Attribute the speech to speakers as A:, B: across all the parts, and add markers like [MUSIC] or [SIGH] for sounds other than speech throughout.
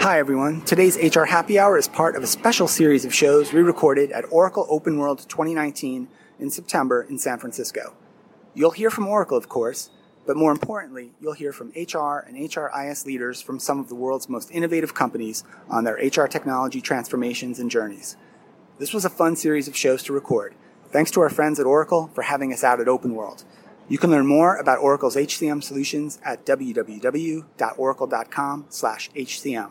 A: Hi, everyone. Today's HR Happy Hour is part of a special series of shows we recorded at Oracle Open World 2019 in September in San Francisco. You'll hear from Oracle, of course, but more importantly, you'll hear from HR and HRIS leaders from some of the world's most innovative companies on their HR technology transformations and journeys. This was a fun series of shows to record. Thanks to our friends at Oracle for having us out at Open World. You can learn more about Oracle's HCM solutions at www.oracle.com/hcm.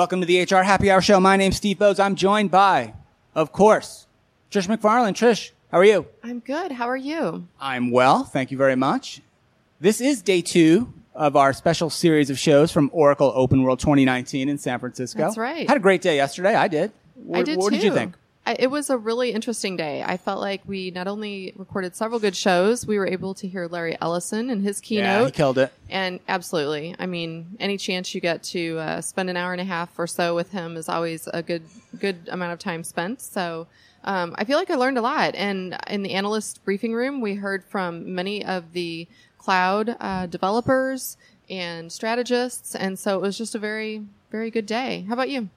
A: Welcome to the HR Happy Hour Show. My name's Steve Boese. I'm joined by, of course, Trish McFarlane. Trish, how are you?
B: I'm good. How are you?
A: I'm well. Thank you very much. This is day two of our special series of shows from Oracle Open World 2019 in San Francisco.
B: That's right.
A: Had a great day yesterday. I did.
B: I did
A: What
B: too.
A: did you think?
B: I, it was a really interesting day. I felt like we not only recorded several good shows, we were able to hear Larry Ellison and his keynote.
A: Yeah, he killed it.
B: and absolutely, I mean, any chance you get to uh, spend an hour and a half or so with him is always a good good amount of time spent. So. Um, I feel like I learned a lot, and in the analyst briefing room, we heard from many of the cloud uh, developers and strategists, and so it was just a very, very good day. How about you?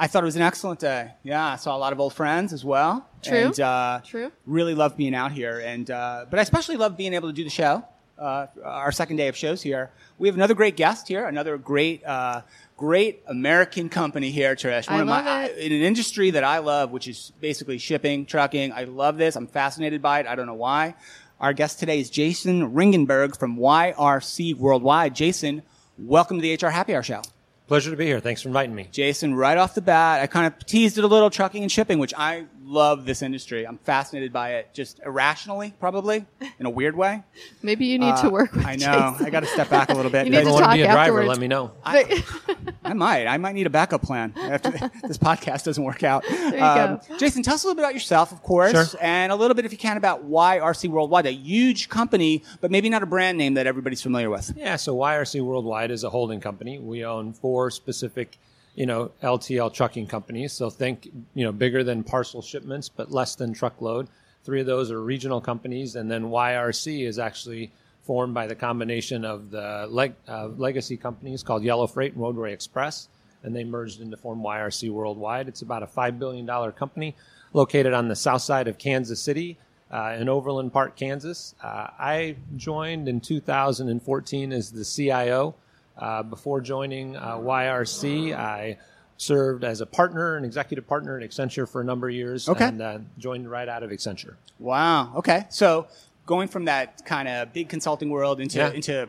A: I thought it was an excellent day. Yeah, I saw a lot of old friends as well.
B: True.
A: And, uh,
B: True.
A: Really loved being out here, and uh, but I especially love being able to do the show. Uh, our second day of shows here. We have another great guest here, another great, uh, great American company here, Trish.
B: I
A: of
B: love
A: my,
B: it.
A: in an industry that I love, which is basically shipping, trucking. I love this. I'm fascinated by it. I don't know why. Our guest today is Jason Ringgenberg from YRC Worldwide. Jason, welcome to the HR Happy Hour Show.
C: Pleasure to be here. Thanks for inviting me.
A: Jason, right off the bat, I kind of teased it a little, trucking and shipping, which I love this industry. I'm fascinated by it, just irrationally, probably, in a weird way. [LAUGHS]
B: Maybe you need to
A: Uh,
B: work with
A: I know.
B: Jason.
A: I got to step back a little bit. [LAUGHS]
B: You need to
C: want
B: talk
C: to be a driver, let me know. [LAUGHS]
A: I might. I might need a backup plan after this podcast doesn't work out. Um,
B: you go.
A: Jason, tell us a little bit about yourself, of course,
C: Sure.
A: and a little bit, if you can, about YRC Worldwide, a huge company, but maybe not a brand name that everybody's familiar with.
C: Yeah, so YRC Worldwide is a holding company. We own four specific, you know, LTL trucking companies. So think, you know, bigger than parcel shipments, but less than truckload. Three of those are regional companies, and then YRC is actually formed by the combination of the leg, uh, legacy companies called Yellow Freight and Roadway Express, and they merged into form YRC Worldwide. It's about a five billion dollar company located on the south side of Kansas City uh, in Overland Park, Kansas. Uh, I joined in 2014 as the CIO. Uh, before joining uh, YRC, I served as a partner, an executive partner at Accenture for a number of years,
A: Okay.
C: and uh, joined right out of Accenture.
A: Wow. Okay. So going from that kind of big consulting world into
C: Yeah.
A: into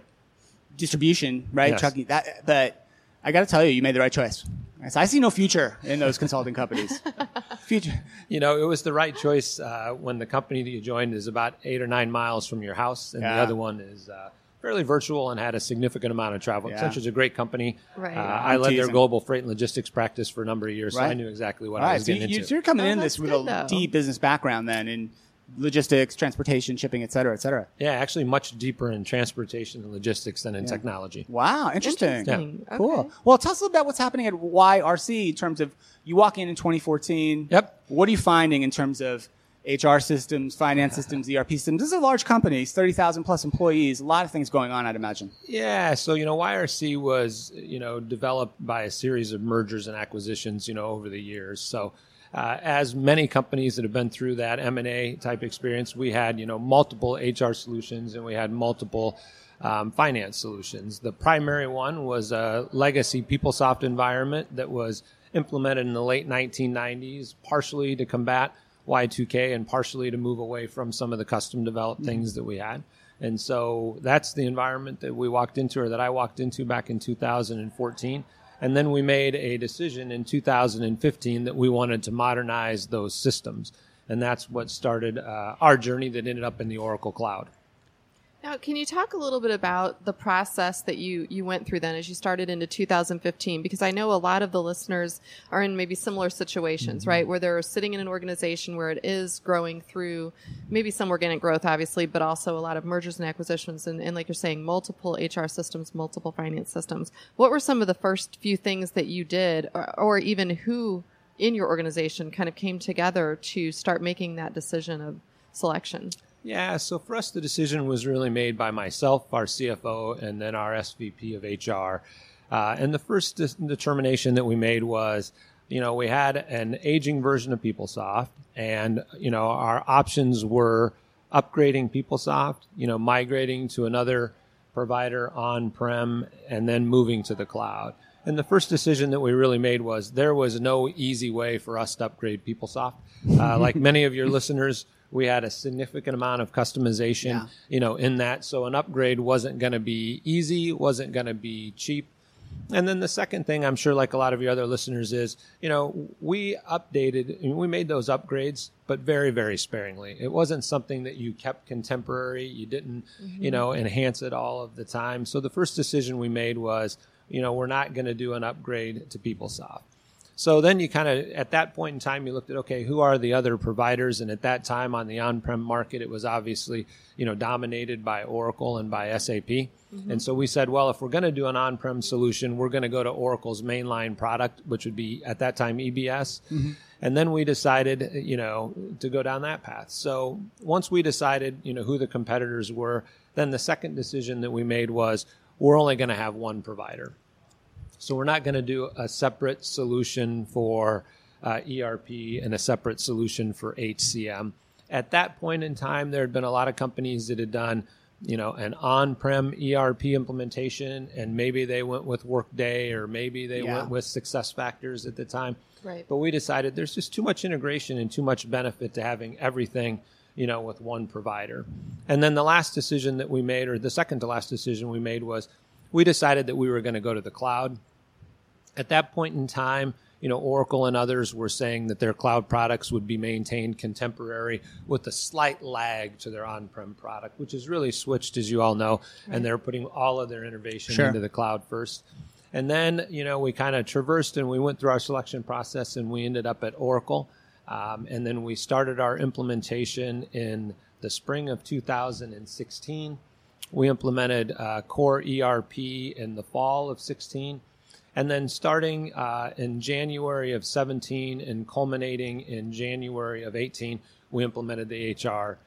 A: distribution, right?
C: Yes.
A: Trucking that, but I got to tell you, you made the right choice. I see no future in those consulting companies. [LAUGHS] Future.
C: You know, it was the right choice uh, when the company that you joined is about eight or nine miles from your house, and
A: Yeah.
C: the other one is uh, fairly virtual and had a significant amount of travel.
A: Yeah.
C: Accenture's a great company.
B: Right.
C: Uh,
B: I'm
C: I led their global freight and logistics practice for a number of years, so I knew exactly what
A: All
C: I was
A: So
C: getting
A: you,
C: into.
A: you're coming
B: Oh,
A: in this with a
B: though.
A: deep business background then in logistics, transportation, shipping, et cetera, et cetera.
C: Yeah, actually, much deeper in transportation and logistics than in technology.
A: Wow. Interesting.
B: Interesting. Okay.
A: Cool. Well, tell us a little about what's happening at YRC in terms of you walk in in 2014.
C: Yep.
A: What are you finding in terms of HR systems, finance systems, ERP systems? This is a large company, 30,000 plus employees, a lot of things going on, I'd imagine.
C: Yeah, so you know, YRC was you know developed by a series of mergers and acquisitions, you know, over the years. So, uh, as many companies that have been through that M and A type experience, we had you know multiple HR solutions and we had multiple um, finance solutions. The primary one was a legacy PeopleSoft environment that was implemented in the late 1990s, partially to combat Y2K and partially to move away from some of the custom developed things that we had. And so that's the environment that we walked into, or that I walked into back in 2014. And then we made a decision in 2015 that we wanted to modernize those systems. and that's what started uh, our journey that ended up in the Oracle Cloud.
B: Now, can you talk a little bit about the process that you, you went through then as you started into 2015? Because I know a lot of the listeners are in maybe similar situations, mm-hmm. right? Where they're sitting in an organization where it is growing through maybe some organic growth, obviously, but also a lot of mergers and acquisitions. And, and like you're saying, multiple HR systems, multiple finance systems. What were some of the first few things that you did, or, or even who in your organization kind of came together to start making that decision of selection?
C: Yeah, so for us, the decision was really made by myself, our CFO, and then our SVP of HR. Uh, and the first de- determination that we made was, you know, we had an aging version of PeopleSoft, and you know, our options were upgrading PeopleSoft, you know, migrating to another provider on-prem, and then moving to the cloud. And the first decision that we really made was there was no easy way for us to upgrade PeopleSoft. Uh, like many of your [LAUGHS] listeners we had a significant amount of customization, yeah. you know, in that. So an upgrade wasn't going to be easy, wasn't going to be cheap. And then the second thing, I'm sure, like a lot of your other listeners, is you know we updated, we made those upgrades, but very, very sparingly. It wasn't something that you kept contemporary. You didn't, mm-hmm. you know, enhance it all of the time. So the first decision we made was, you know, we're not going to do an upgrade to PeopleSoft. So then you kind of, at that point in time, you looked at, okay, who are the other providers? And at that time on the on-prem market, it was obviously, you know, dominated by Oracle and by SAP. Mm-hmm. And so we said, well, if we're going to do an on-prem solution, we're going to go to Oracle's mainline product, which would be at that time EBS. Mm-hmm. And then we decided, you know, to go down that path. So once we decided, you know, who the competitors were, then the second decision that we made was we're only going to have one provider. So we're not going to do a separate solution for uh, ERP and a separate solution for HCM. At that point in time, there had been a lot of companies that had done, you know, an on-prem ERP implementation, and maybe they went with Workday or maybe they yeah. went with SuccessFactors at the time.
B: Right.
C: But we decided there's just too much integration and too much benefit to having everything you know, with one provider. And then the last decision that we made, or the second to last decision we made, was we decided that we were going to go to the cloud at that point in time, you know, Oracle and others were saying that their cloud products would be maintained contemporary with a slight lag to their on-prem product, which is really switched, as you all know, right. and they're putting all of their innovation sure. into the cloud first. And then, you know, we kind of traversed and we went through our selection process and we ended up at Oracle. Um, and then we started our implementation in the spring of 2016. We implemented uh, core ERP in the fall of 16 and then starting uh, in January of 17 and culminating in January of 18, we implemented the HR,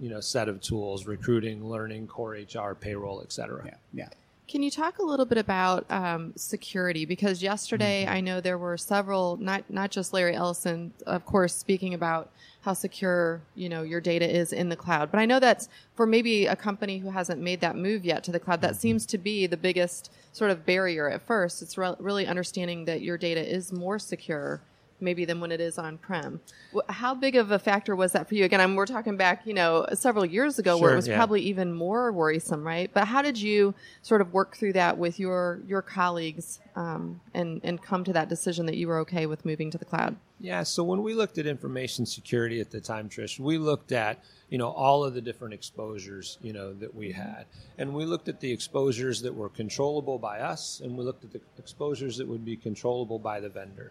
C: you know, set of tools: recruiting, learning, core HR, payroll, et cetera.
A: Yeah, yeah.
B: Can you talk a little bit about um, security? Because yesterday, mm-hmm. I know there were several, not not just Larry Ellison, of course, speaking about how secure you know your data is in the cloud. But I know that's for maybe a company who hasn't made that move yet to the cloud. That mm-hmm. seems to be the biggest sort of barrier at first. It's re- really understanding that your data is more secure maybe than when it is on prem. How big of a factor was that for you? Again, I'm, we're talking back, you know, several years ago sure, where it was yeah. probably even more worrisome, right? But how did you sort of work through that with your your colleagues um, and and come to that decision that you were okay with moving to the cloud?
C: Yeah. So when we looked at information security at the time, Trish, we looked at you know all of the different exposures you know that we had and we looked at the exposures that were controllable by us and we looked at the exposures that would be controllable by the vendor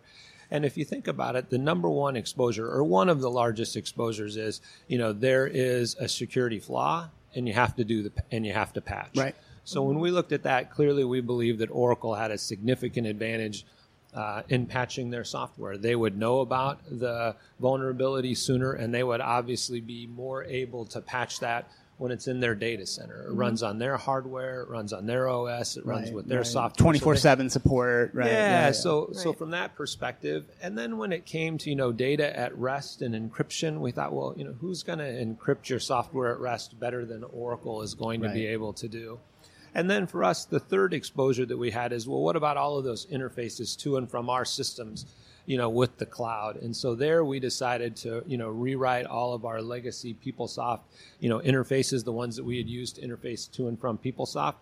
C: and if you think about it, the number one exposure or one of the largest exposures is, you know, there is a security flaw and you have to do the and you have to patch.
A: Right.
C: So when we looked at that, clearly we believe that Oracle had a significant advantage uh, in patching their software. They would know about the vulnerability sooner, and they would obviously be more able to patch that when it's in their data center. It mm-hmm. runs on their hardware, it runs on their OS, it runs right, with their right. software.
A: Twenty four seven support, right?
C: Yeah. yeah, yeah. So right. so from that perspective, and then when it came to you know data at rest and encryption, we thought, well, you know, who's going to encrypt your software at rest better than Oracle is going to be able to do? And then for us, the third exposure that we had is, well, what about all of those interfaces to and from our systems? You know, with the cloud. And so there we decided to, you know, rewrite all of our legacy PeopleSoft, you know, interfaces, the ones that we had used to interface to and from PeopleSoft.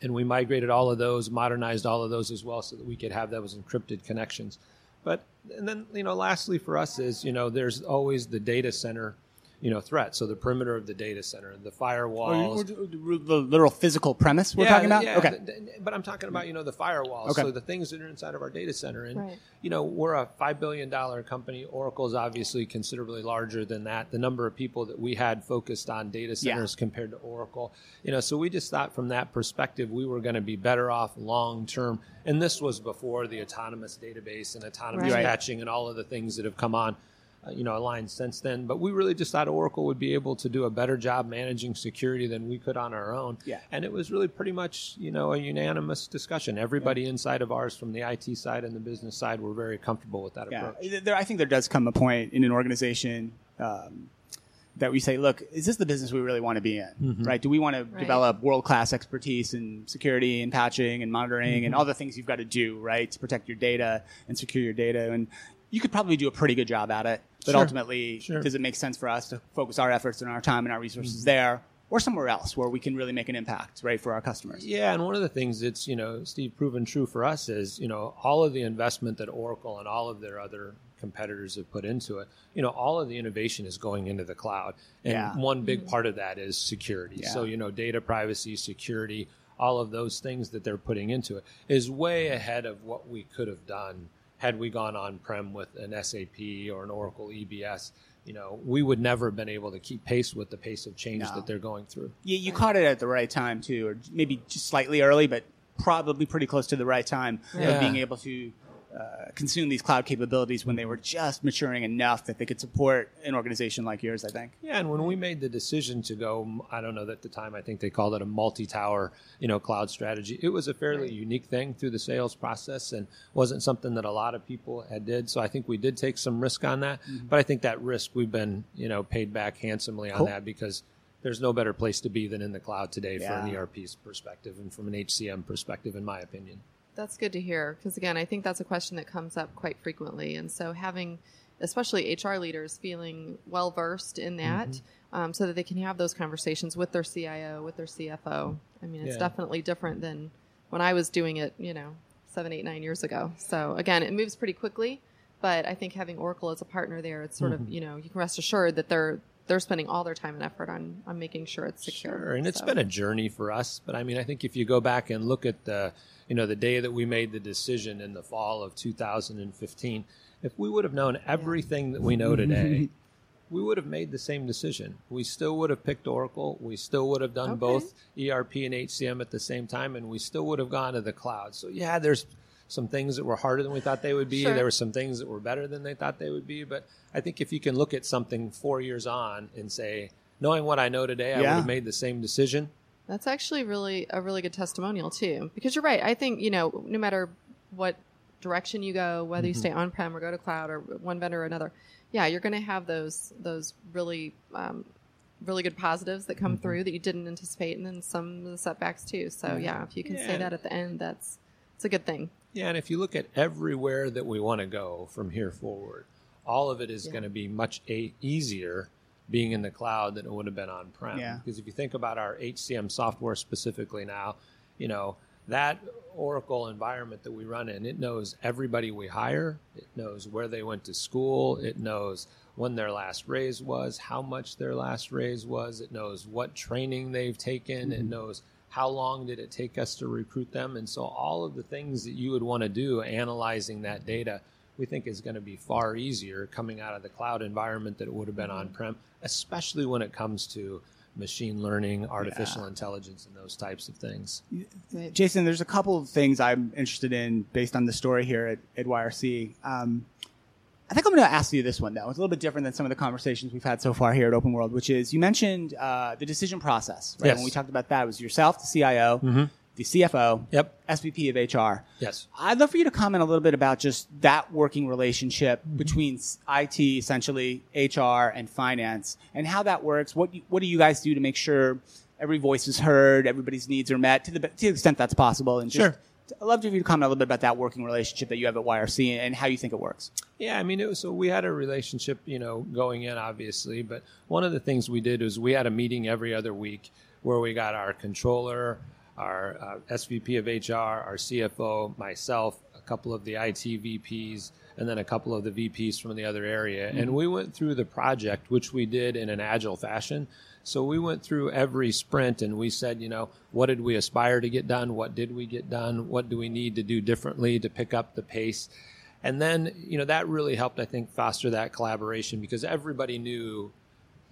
C: And we migrated all of those, modernized all of those as well so that we could have those encrypted connections. But and then you know, lastly for us is you know, there's always the data center you know threat. So the perimeter of the data center, the firewalls,
A: the literal physical premise we're
C: yeah,
A: talking about.
C: Yeah,
A: okay,
C: th- th- but I'm talking about you know the firewalls.
A: Okay.
C: So the things that are inside of our data center, and
B: Right.
C: you know we're a five billion dollar company. Oracle is obviously considerably larger than that. The number of people that we had focused on data
A: Yeah.
C: centers compared to Oracle, you know, so we just thought from that perspective we were going to be better off long term. And this was before the autonomous database and autonomous
B: Right.
C: patching and all of the things that have come on you know, aligned since then. But we really just thought Oracle would be able to do a better job managing security than we could on our own.
A: Yeah.
C: And it was really pretty much, you know, a unanimous discussion. Everybody inside of ours, from the IT side and the business side, were very comfortable with that
A: yeah.
C: approach.
A: There, I think there does come a point in an organization. Um, that we say, look, is this the business we really want to be in?
C: Mm-hmm.
A: Right? Do we want to
B: Right.
A: develop world class expertise in security and patching and monitoring
C: Mm-hmm.
A: and all the things you've got to do, right, to protect your data and secure your data? And you could probably do a pretty good job at it, but
C: Sure.
A: ultimately,
C: Sure.
A: does it make sense for us to focus our efforts and our time and our resources
C: Mm-hmm.
A: there or somewhere else where we can really make an impact, right, for our customers?
C: Yeah, and one of the things that's you know, Steve, proven true for us is you know all of the investment that Oracle and all of their other competitors have put into it. You know, all of the innovation is going into the cloud, and
A: Yeah.
C: one big part of that is security.
A: Yeah.
C: So you know, data privacy, security, all of those things that they're putting into it is way ahead of what we could have done had we gone on prem with an SAP or an Oracle EBS. You know, we would never have been able to keep pace with the pace of change
A: No.
C: that they're going through.
A: You, you caught it at the right time too, or maybe just slightly early, but probably pretty close to the right time
C: Yeah.
A: of being able to uh, consume these cloud capabilities when they were just maturing enough that they could support an organization like yours. I think.
C: Yeah, and when we made the decision to go, I don't know at the time, I think they called it a multi-tower, you know, cloud strategy. It was a fairly unique thing through the sales process, and wasn't something that a lot of people had did. So I think we did take some risk on that, but I think that risk we've been, you know, paid back handsomely on
A: Cool.
C: that because there's no better place to be than in the cloud today for an
A: Yeah.
C: ERP perspective and from an HCM perspective, in my opinion.
B: That's good to hear because again, I think that's a question that comes up quite frequently, and so having, especially HR leaders, feeling well versed in that,
C: Mm-hmm.
B: um, so that they can have those conversations with their CIO, with their CFO. I mean, it's
C: Yeah.
B: definitely different than when I was doing it, you know, seven, eight, nine years ago. So again, it moves pretty quickly, but I think having Oracle as a partner there, it's sort
C: Mm-hmm.
B: of you know you can rest assured that they're they're spending all their time and effort on on making sure it's secure.
C: Sure, and it's been a journey for us. But I mean, I think if you go back and look at the, you know, the day that we made the decision in the fall of 2015, if we would have known everything that we know today, [LAUGHS] we would have made the same decision. We still would have picked Oracle. We still would have done
B: Okay.
C: both ERP and HCM at the same time, and we still would have gone to the cloud. So yeah, there's some things that were harder than we thought they would be.
B: Sure.
C: There were some things that were better than they thought they would be. But I think if you can look at something four years on and say, knowing what I know today, I would have made the same decision.
B: That's actually really a really good testimonial too, because you're right. I think you know, no matter what direction you go, whether you stay on prem or go to cloud or one vendor or another, yeah, you're going to have those those really um, really good positives that come through that you didn't anticipate, and then some of the setbacks too. So yeah, if you can
C: Yeah.
B: say that at the end, that's it's a good thing.
C: Yeah, and if you look at everywhere that we want to go from here forward, all of it is
B: Yeah.
C: going to be much a- easier being in the cloud than it would have been on prem.
A: Yeah.
C: Because if you think about our HCM software specifically now, you know, that Oracle environment that we run in, it knows everybody we hire, it knows where they went to school, it knows when their last raise was, how much their last raise was, it knows what training they've taken, it mm-hmm. knows how long did it take us to recruit them? And so all of the things that you would want to do analyzing that data we think is going to be far easier coming out of the cloud environment that it would have been on prem especially when it comes to machine learning artificial intelligence and those types of things.
A: Jason, there's a couple of things I'm interested in based on the story here at, at YRC. Um, I think I'm going to ask you this one though. It's a little bit different than some of the conversations we've had so far here at Open World, which is you mentioned uh, the decision process. Right?
C: Yes.
A: When we talked about that, it was yourself, the CIO, the CFO,
C: Yep.
A: SVP of HR.
C: yes
A: I'd love for you to comment a little bit about just that working relationship between IT, essentially HR, and finance, and how that works. What you, what do you guys do to make sure every voice is heard, everybody's needs are met to the to the extent that's possible? And just,
C: Sure.
A: I'd love for you comment a little bit about that working relationship that you have at YRC and how you think it works.
C: Yeah, I mean, it was, so we had a relationship, you know, going in, obviously. But one of the things we did was we had a meeting every other week where we got our controller, our uh, SVP of HR, our CFO, myself, a couple of the IT VPs, and then a couple of the VPs from the other area. Mm-hmm. And we went through the project, which we did in an agile fashion. So we went through every sprint and we said, you know, what did we aspire to get done? What did we get done? What do we need to do differently to pick up the pace? And then, you know, that really helped, I think, foster that collaboration because everybody knew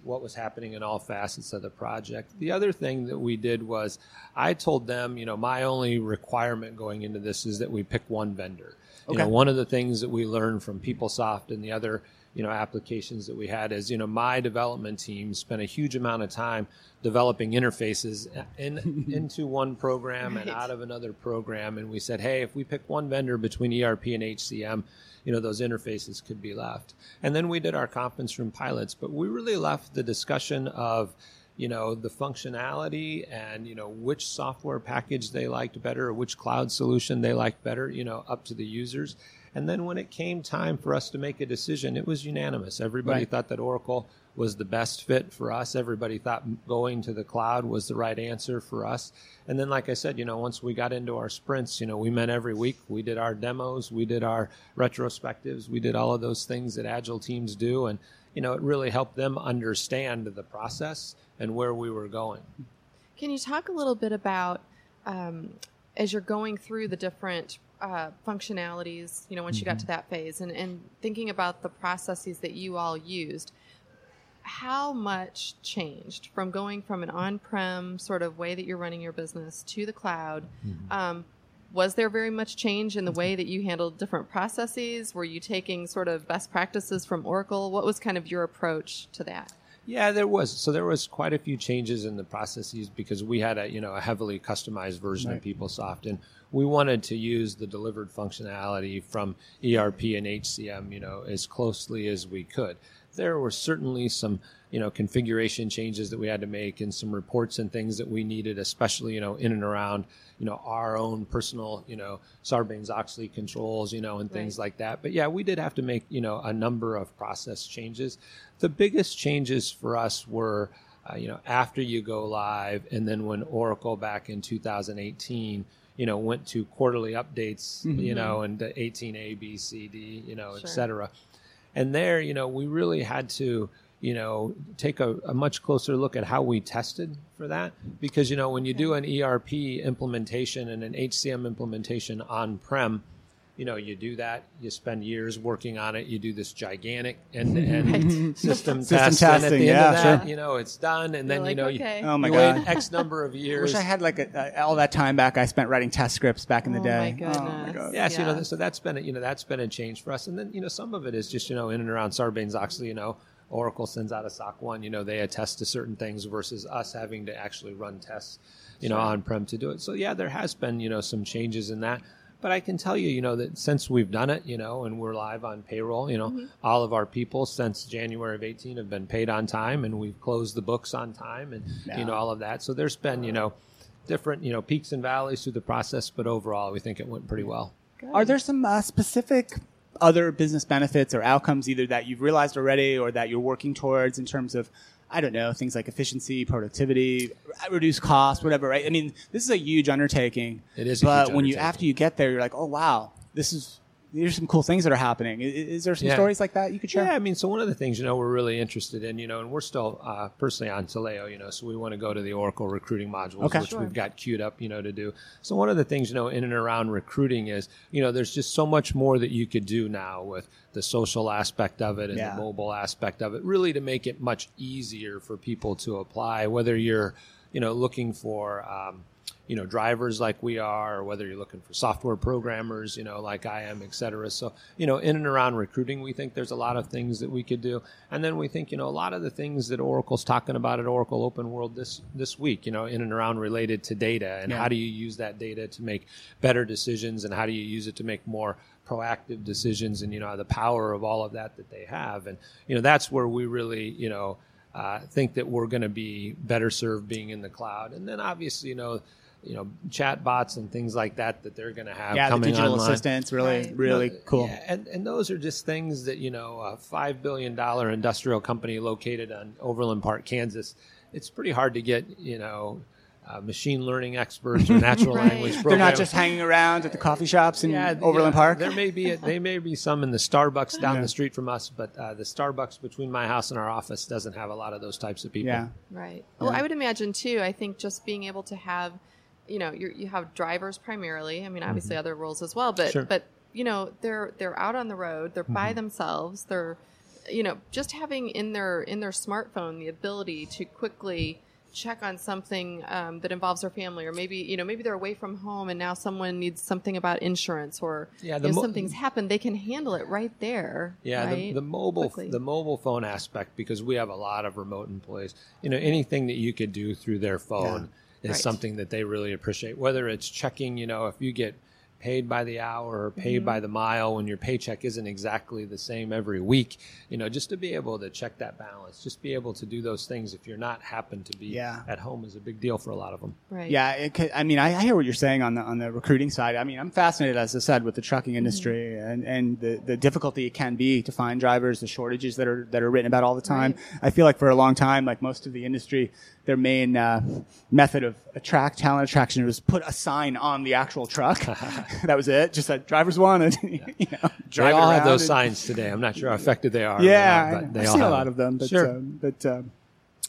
C: what was happening in all facets of the project. The other thing that we did was I told them, you know, my only requirement going into this is that we pick one vendor. Okay. You know, one of the things that we learned from PeopleSoft and the other, you know, applications that we had is, you know, my development team spent a huge amount of time developing interfaces in, [LAUGHS] into one program right. and out of another program. And we said, hey, if we pick one vendor between ERP and HCM, you know those interfaces could be left. And then we did our conference room pilots, but we really left the discussion of you know the functionality and you know which software package they liked better or which cloud solution they liked better you know up to the users and then when it came time for us to make a decision it was unanimous everybody right. thought that oracle was the best fit for us. Everybody thought going to the cloud was the right answer for us. And then, like I said, you know, once we got into our sprints, you know, we met every week. We did our demos, we did our retrospectives, we did all of those things that agile teams do. And, you know, it really helped them understand the process and where we were going.
B: Can you talk a little bit about um, as you're going through the different uh, functionalities, you know, once mm-hmm. you got mm-hmm. to that phase and, and thinking about the processes that you all used, how much changed from going from an on-prem sort of way that you're running your business to the cloud? Mm-hmm. Um, was there very much change in the way that you handled different processes? Were you taking sort of best practices from Oracle? What was kind of your approach to that?
C: Yeah, there was. So there was quite a few changes in the processes because we had a you know a heavily customized version right. of PeopleSoft, and we wanted to use the delivered functionality from ERP and HCM, you know, as closely as we could. There were certainly some you know configuration changes that we had to make and some reports and things that we needed especially you know in and around you know our own personal you know sarbanes-oxley controls you know and things right. like that. But yeah we did have to make you know a number of process changes. The biggest changes for us were uh, you know after you go live and then when oracle back in 2018 you know went to quarterly updates mm-hmm. you know and 18a b c d you know sure. et cetera and there, you know, we really had to, you know, take a, a, much closer look at how we tested for that. Because, you know, when you do an ERP implementation and an HCM implementation on prem, you know, you do that, you spend years working on it, you do this gigantic end to end system test, testing, and at the yeah, end of that, sure. you know, it's done, and You're then like, you know, okay.
A: you, oh my
C: you
A: God.
C: wait X number of years.
A: I wish I had like a, uh, all that time back I spent writing test scripts back in the
B: oh
A: day.
B: My oh my God.
C: Yes, yeah. you know, so that's been a, you know that's been a change for us, and then you know some of it is just you know in and around Sarbanes Oxley, you know. Oracle sends out a SOC 1, you know, they attest to certain things versus us having to actually run tests, you sure. know, on prem to do it. So, yeah, there has been, you know, some changes in that. But I can tell you, you know, that since we've done it, you know, and we're live on payroll, you know, mm-hmm. all of our people since January of 18 have been paid on time and we've closed the books on time and, yeah. you know, all of that. So there's been, you know, different, you know, peaks and valleys through the process, but overall, we think it went pretty well.
A: Good. Are there some uh, specific other business benefits or outcomes either that you've realized already or that you're working towards in terms of I don't know, things like efficiency, productivity, reduce costs, whatever, right? I mean, this is a huge undertaking.
C: It is,
A: but when you after you get there, you're like, oh wow, this is there's some cool things that are happening. Is, there some yeah. stories like that you could share?
C: Yeah, I mean, so one of the things you know we're really interested in, you know, and we're still uh, personally on Taleo, you know, so we want to go to the Oracle recruiting modules, okay. which sure. we've got queued up, you know, to do. So one of the things you know in and around recruiting is, you know, there's just so much more that you could do now with the social aspect of it and yeah. the mobile aspect of it, really to make it much easier for people to apply, whether you're, you know, looking for. Um, you know drivers like we are, or whether you're looking for software programmers, you know, like I am, et cetera. So you know, in and around recruiting, we think there's a lot of things that we could do, and then we think you know a lot of the things that Oracle's talking about at Oracle Open World this this week, you know, in and around related to data and yeah. how do you use that data to make better decisions and how do you use it to make more proactive decisions and you know the power of all of that that they have and you know that's where we really you know uh, think that we're going to be better served being in the cloud and then obviously you know you know chat bots and things like that that they're going to have
A: yeah
C: coming
A: the digital
C: online.
A: assistants really right. really cool
C: yeah, and, and those are just things that you know a five billion dollar industrial company located on overland park kansas it's pretty hard to get you know uh, machine learning experts or natural [LAUGHS]
B: Right.
C: language
B: They're
A: They're not just hanging around at the coffee shops in
C: Yeah,
A: Overland
C: yeah,
A: Park.
C: There may be there may be some in the Starbucks down
A: Yeah.
C: the street from us, but uh, the Starbucks between my house and our office doesn't have a lot of those types of people.
A: Yeah.
B: Right. Well, I would imagine too. I think just being able to have, you know, you you have drivers primarily. I mean, obviously other roles as well, but
C: Sure.
B: but you know, they're they're out on the road. They're by themselves. They're, you know, just having in their in their smartphone the ability to quickly check on something um, that involves their family or maybe you know maybe they're away from home and now someone needs something about insurance or
C: Yeah, the
B: know,
C: mo-
B: something's happened they can handle it right there
C: Yeah, the,
B: right?
C: the mobile
B: Quickly.
C: the mobile phone aspect because we have a lot of remote employees. You know, anything that you could do through their phone is
B: Right.
C: something that they really appreciate. Whether it's checking, you know, if you get paid by the hour or paid
B: Mm-hmm.
C: by the mile when your paycheck isn't exactly the same every week, you know, just to be able to check that balance, just be able to do those things if you're not happen to be
A: Yeah.
C: at home is a big deal for a lot of them.
B: right
A: Yeah, it could, I mean, I, I hear what you're saying on the on the recruiting side. I mean, I'm fascinated, as I said, with the trucking industry and, and the, the difficulty it can be to find drivers, the shortages that are that are written about all the time. I feel like for a long time, like most of the industry, their main uh, method of attract talent attraction was put a sign on the actual truck. [LAUGHS] [LAUGHS] that was it, just that drivers wanted. [LAUGHS] you know,
C: They all have those
A: and-
C: signs today. I'm not sure how effective they are.
A: Yeah,
C: not,
A: I've seen a lot of them, but
C: sure.
A: um, but. Um,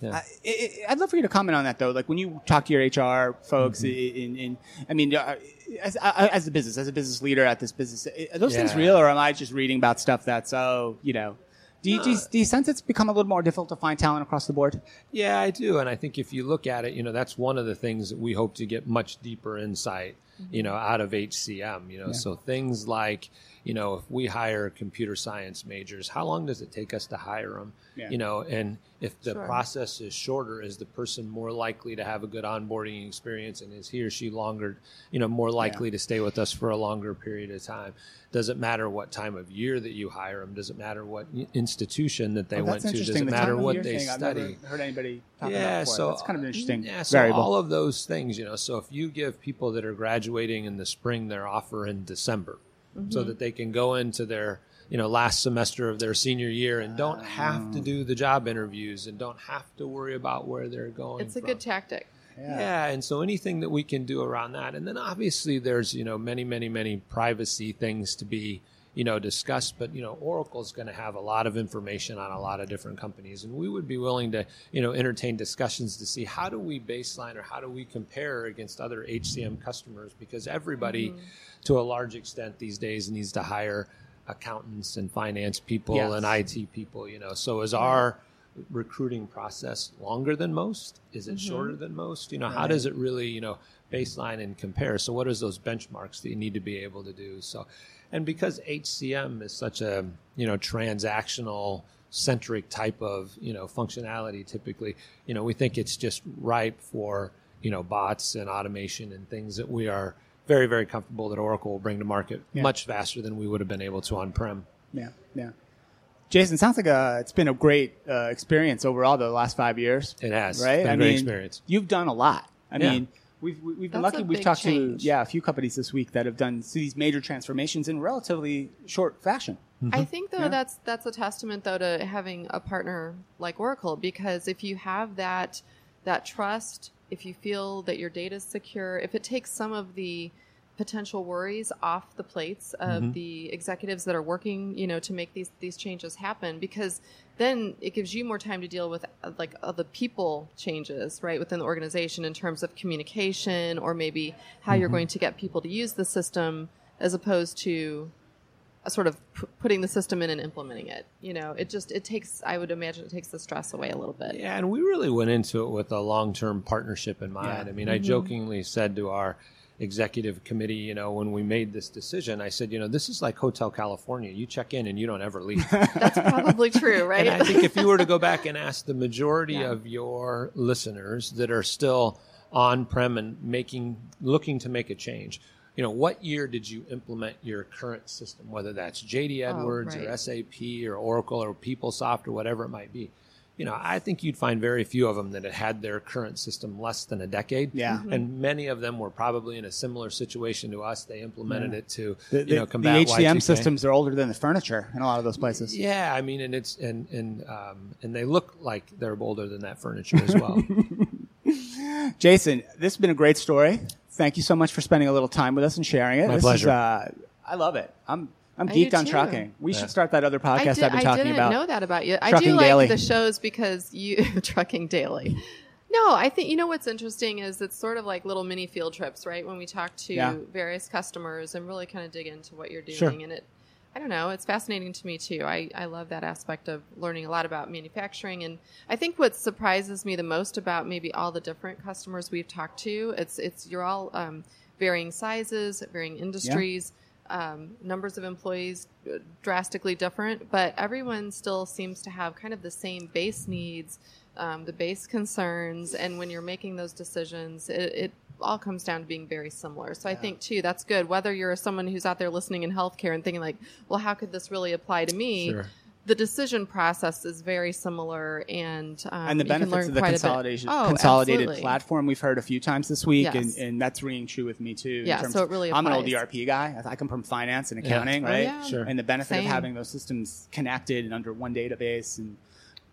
C: Yeah.
A: I, I, I'd love for you to comment on that though. Like when you talk to your HR folks,
C: Mm-hmm.
A: in, in, I mean, uh, as, as a business, as a business leader at this business, are those things real, or am I just reading about stuff that's oh, you know? Do you, do, you, do you sense it's become a little more difficult to find talent across the board?
C: Yeah, I do, and I think if you look at it, you know, that's one of the things that we hope to get much deeper insight, you know, out of HCM. You know, so things like, you know, if we hire computer science majors, how long does it take us to hire them?
A: Yeah.
C: You know, and if the
B: Sure.
C: process is shorter, is the person more likely to have a good onboarding experience, and is he or she longer, you know, more likely to stay with us for a longer period of time? Does it matter what time of year that you hire them? Does it matter what institution that they
A: Oh,
C: went to? Does
A: interesting.
C: it
A: the
C: matter
A: time
C: what they
A: thing, I've
C: study?
A: never heard anybody talk
C: yeah,
A: about before.
C: so
A: that's kind of an interesting
C: Yeah, so
A: variable.
C: all of those things, you know. So if you give people that are graduating in the spring their offer in December,
A: Mm-hmm.
C: so that they can go into their you know last semester of their senior year and don't have to do the job interviews and don't have to worry about where they're going.
B: it's a
C: from.
B: good tactic
C: Yeah. and so anything that we can do around that, and then obviously there's you know many many many privacy things to be you know discussed, but you know Oracle's going to have a lot of information on a lot of different companies, and we would be willing to you know entertain discussions to see how do we baseline or how do we compare against other HCM customers because everybody mm-hmm. to a large extent these days needs to hire accountants and finance people
A: Yes.
C: and IT people, you know. So is our recruiting process longer than most? Is it mm-hmm. shorter than most? You know, how does it really, you know, baseline and compare? So what is those benchmarks that you need to be able to do? So and because HCM is such a, you know, transactional centric type of, you know, functionality typically, you know, we think it's just ripe for, you know, bots and automation and things that we are very, very comfortable that Oracle will bring to market
A: Yeah.
C: much faster than we would have been able to on prem.
A: Yeah, yeah. Jason, sounds like a, it's been a great uh, experience overall the last five years.
C: It has.
A: right?
C: Been a
A: I
C: great
A: mean,
C: experience.
A: You've done a lot. I
C: Yeah.
A: mean, we've we- we've been
B: That's
A: lucky. We've talked
B: change.
A: to yeah a few companies this week that have done these major transformations in relatively short fashion. Mm-hmm.
B: I think though
A: Yeah.
B: that's that's a testament though to having a partner like Oracle because if you have that that trust, if you feel that your data is secure, if it takes some of the potential worries off the plates of mm-hmm. the executives that are working, you know, to make these these changes happen because then it gives you more time to deal with uh, like other people changes, right, within the organization in terms of communication or maybe how you're mm-hmm. going to get people to use the system as opposed to a sort of p- putting the system in and implementing it. You know, it just it takes. I would imagine it takes the stress away a little bit.
C: Yeah, and we really went into it with a long term partnership in mind.
A: Yeah.
C: I mean, I mm-hmm. jokingly said to our executive committee, you know, when we made this decision, I said, you know, this is like Hotel California. You check in and you don't ever leave. [LAUGHS]
B: That's probably true, right?
C: And I think if you were to go back and ask the majority
B: Yeah.
C: of your listeners that are still on prem and making looking to make a change, you know, what year did you implement your current system, whether that's JD oh, Edwards or
B: right.
C: SAP or Oracle or PeopleSoft or whatever it might be? You know, I think you'd find very few of them that had had their current system less than a decade.
A: Yeah.
B: Mm-hmm.
C: And many of them were probably in a similar situation to us. They implemented it to,
A: The,
C: you know, combat
A: the HCM
C: Y2K.
A: systems are older than the furniture in a lot of those places.
C: Yeah, I mean, and it's and and um, and they look like they're older than that furniture as well. [LAUGHS]
A: Jason, this has been a great story. Thank you so much for spending a little time with us and sharing it.
C: My
A: this
C: pleasure.
A: Is, uh, I love it. I'm I'm
B: I
A: geeked on
B: too.
A: trucking. We
C: Yeah.
A: should start that other podcast
B: did,
A: I've been talking
B: I
A: talking
B: didn't
A: about.
B: know that about you. I
A: Trucking
B: do like
A: Daily.
B: the shows because [LAUGHS] you trucking daily. No, I think you know what's interesting is it's sort of like little mini field trips, right? When we talk to
A: Yeah.
B: various customers and really kind of dig into what you're doing,
A: Sure.
B: and it, I don't know, it's fascinating to me too. I I love that aspect of learning a lot about manufacturing, and I think what surprises me the most about maybe all the different customers we've talked to, it's it's you're all um, varying sizes, varying industries um, numbers of employees uh, drastically different, but everyone still seems to have kind of the same base needs, um, the base concerns, and when you're making those decisions, it, it all comes down to being very similar. So I think too that's good. Whether you're someone who's out there listening in healthcare and thinking like, well, how could this really apply to me?
C: Sure.
B: The decision process is very similar, and um,
A: and the
B: you can
A: benefits
B: learn
A: of the
B: quite a bit.
A: consolidation,
B: Oh,
A: consolidated
B: absolutely.
A: platform we've heard a few times this week,
B: Yes.
A: and, and that's ringing true with me too. in
B: Yeah,
A: terms
B: so it really
A: I'm an old. ERP guy. I I come from finance and
C: Yeah.
A: accounting,
B: Oh,
A: right?
B: yeah.
C: Sure.
A: And the benefit
B: Same.
A: of having those systems connected and under one database and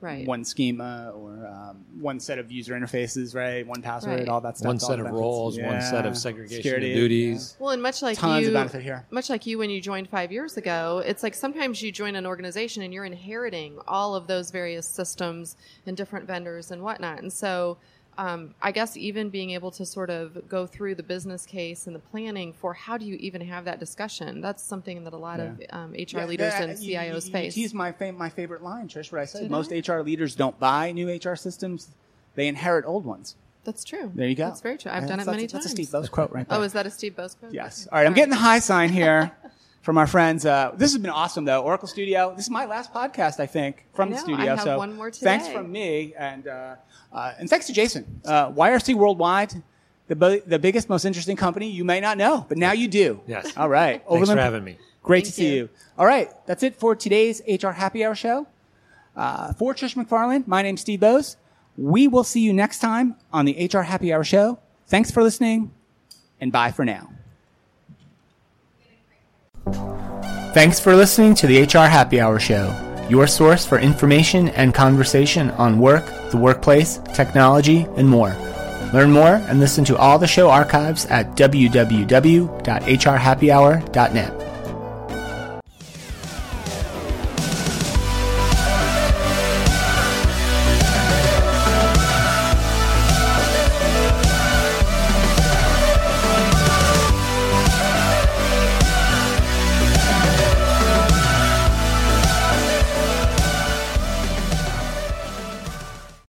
B: Right.
A: one schema or um, one set of user interfaces, right? One password,
B: Right.
A: all that stuff.
C: One set of
A: benefits.
C: roles, one set of segregation
A: Security,
C: of duties.
B: Well, and much like
A: Tons
B: you,
A: of benefit here.
B: much like you when you joined five years ago, it's like sometimes you join an organization and you're inheriting all of those various systems and different vendors and whatnot. And so, um, I guess even being able to sort of go through the business case and the planning for how do you even have that discussion, that's something that a lot of um, HR
A: Yeah,
B: leaders
A: yeah,
B: and
A: you- you-
B: CIOs
A: you
B: face.
A: teased my fa- my favorite line, Trish. What I said:
B: Did
A: most
B: I?
A: HR leaders don't buy new HR systems; they inherit old ones.
B: that's true.
A: There you go.
B: That's very true. I've
A: Yeah,
B: done it many
A: that's
B: times.
A: That's a Steve Boese quote right there.
B: oh, is that a Steve Boese quote?
A: Yes.
B: Okay.
A: All right. I'm
B: All
A: getting the high sign here [LAUGHS] from our friends. Uh, this has been awesome, though. Oracle Studio. This is my last podcast, I think, from
B: I
A: the studio.
B: I have
A: so
B: one more
A: thanks from me, and uh, uh, and thanks to Jason. Uh, YRC Worldwide, the bu- the biggest, most interesting company you may not know, but now you do.
C: Yes.
A: All right.
C: Thanks for
A: Overland-
C: having me.
A: Great to
B: Thank
A: see
B: you.
A: you. All right. That's it for today's HR Happy Hour show. Uh, for Trish McFarlane, my name's Steve Boese. We will see you next time on the HR Happy Hour show. Thanks for listening, and bye for now.
D: Thanks for listening to the HR Happy Hour Show, your source for information and conversation on work, the workplace, technology, and more. Learn more and listen to all the show archives at www.hrhappyhour.net.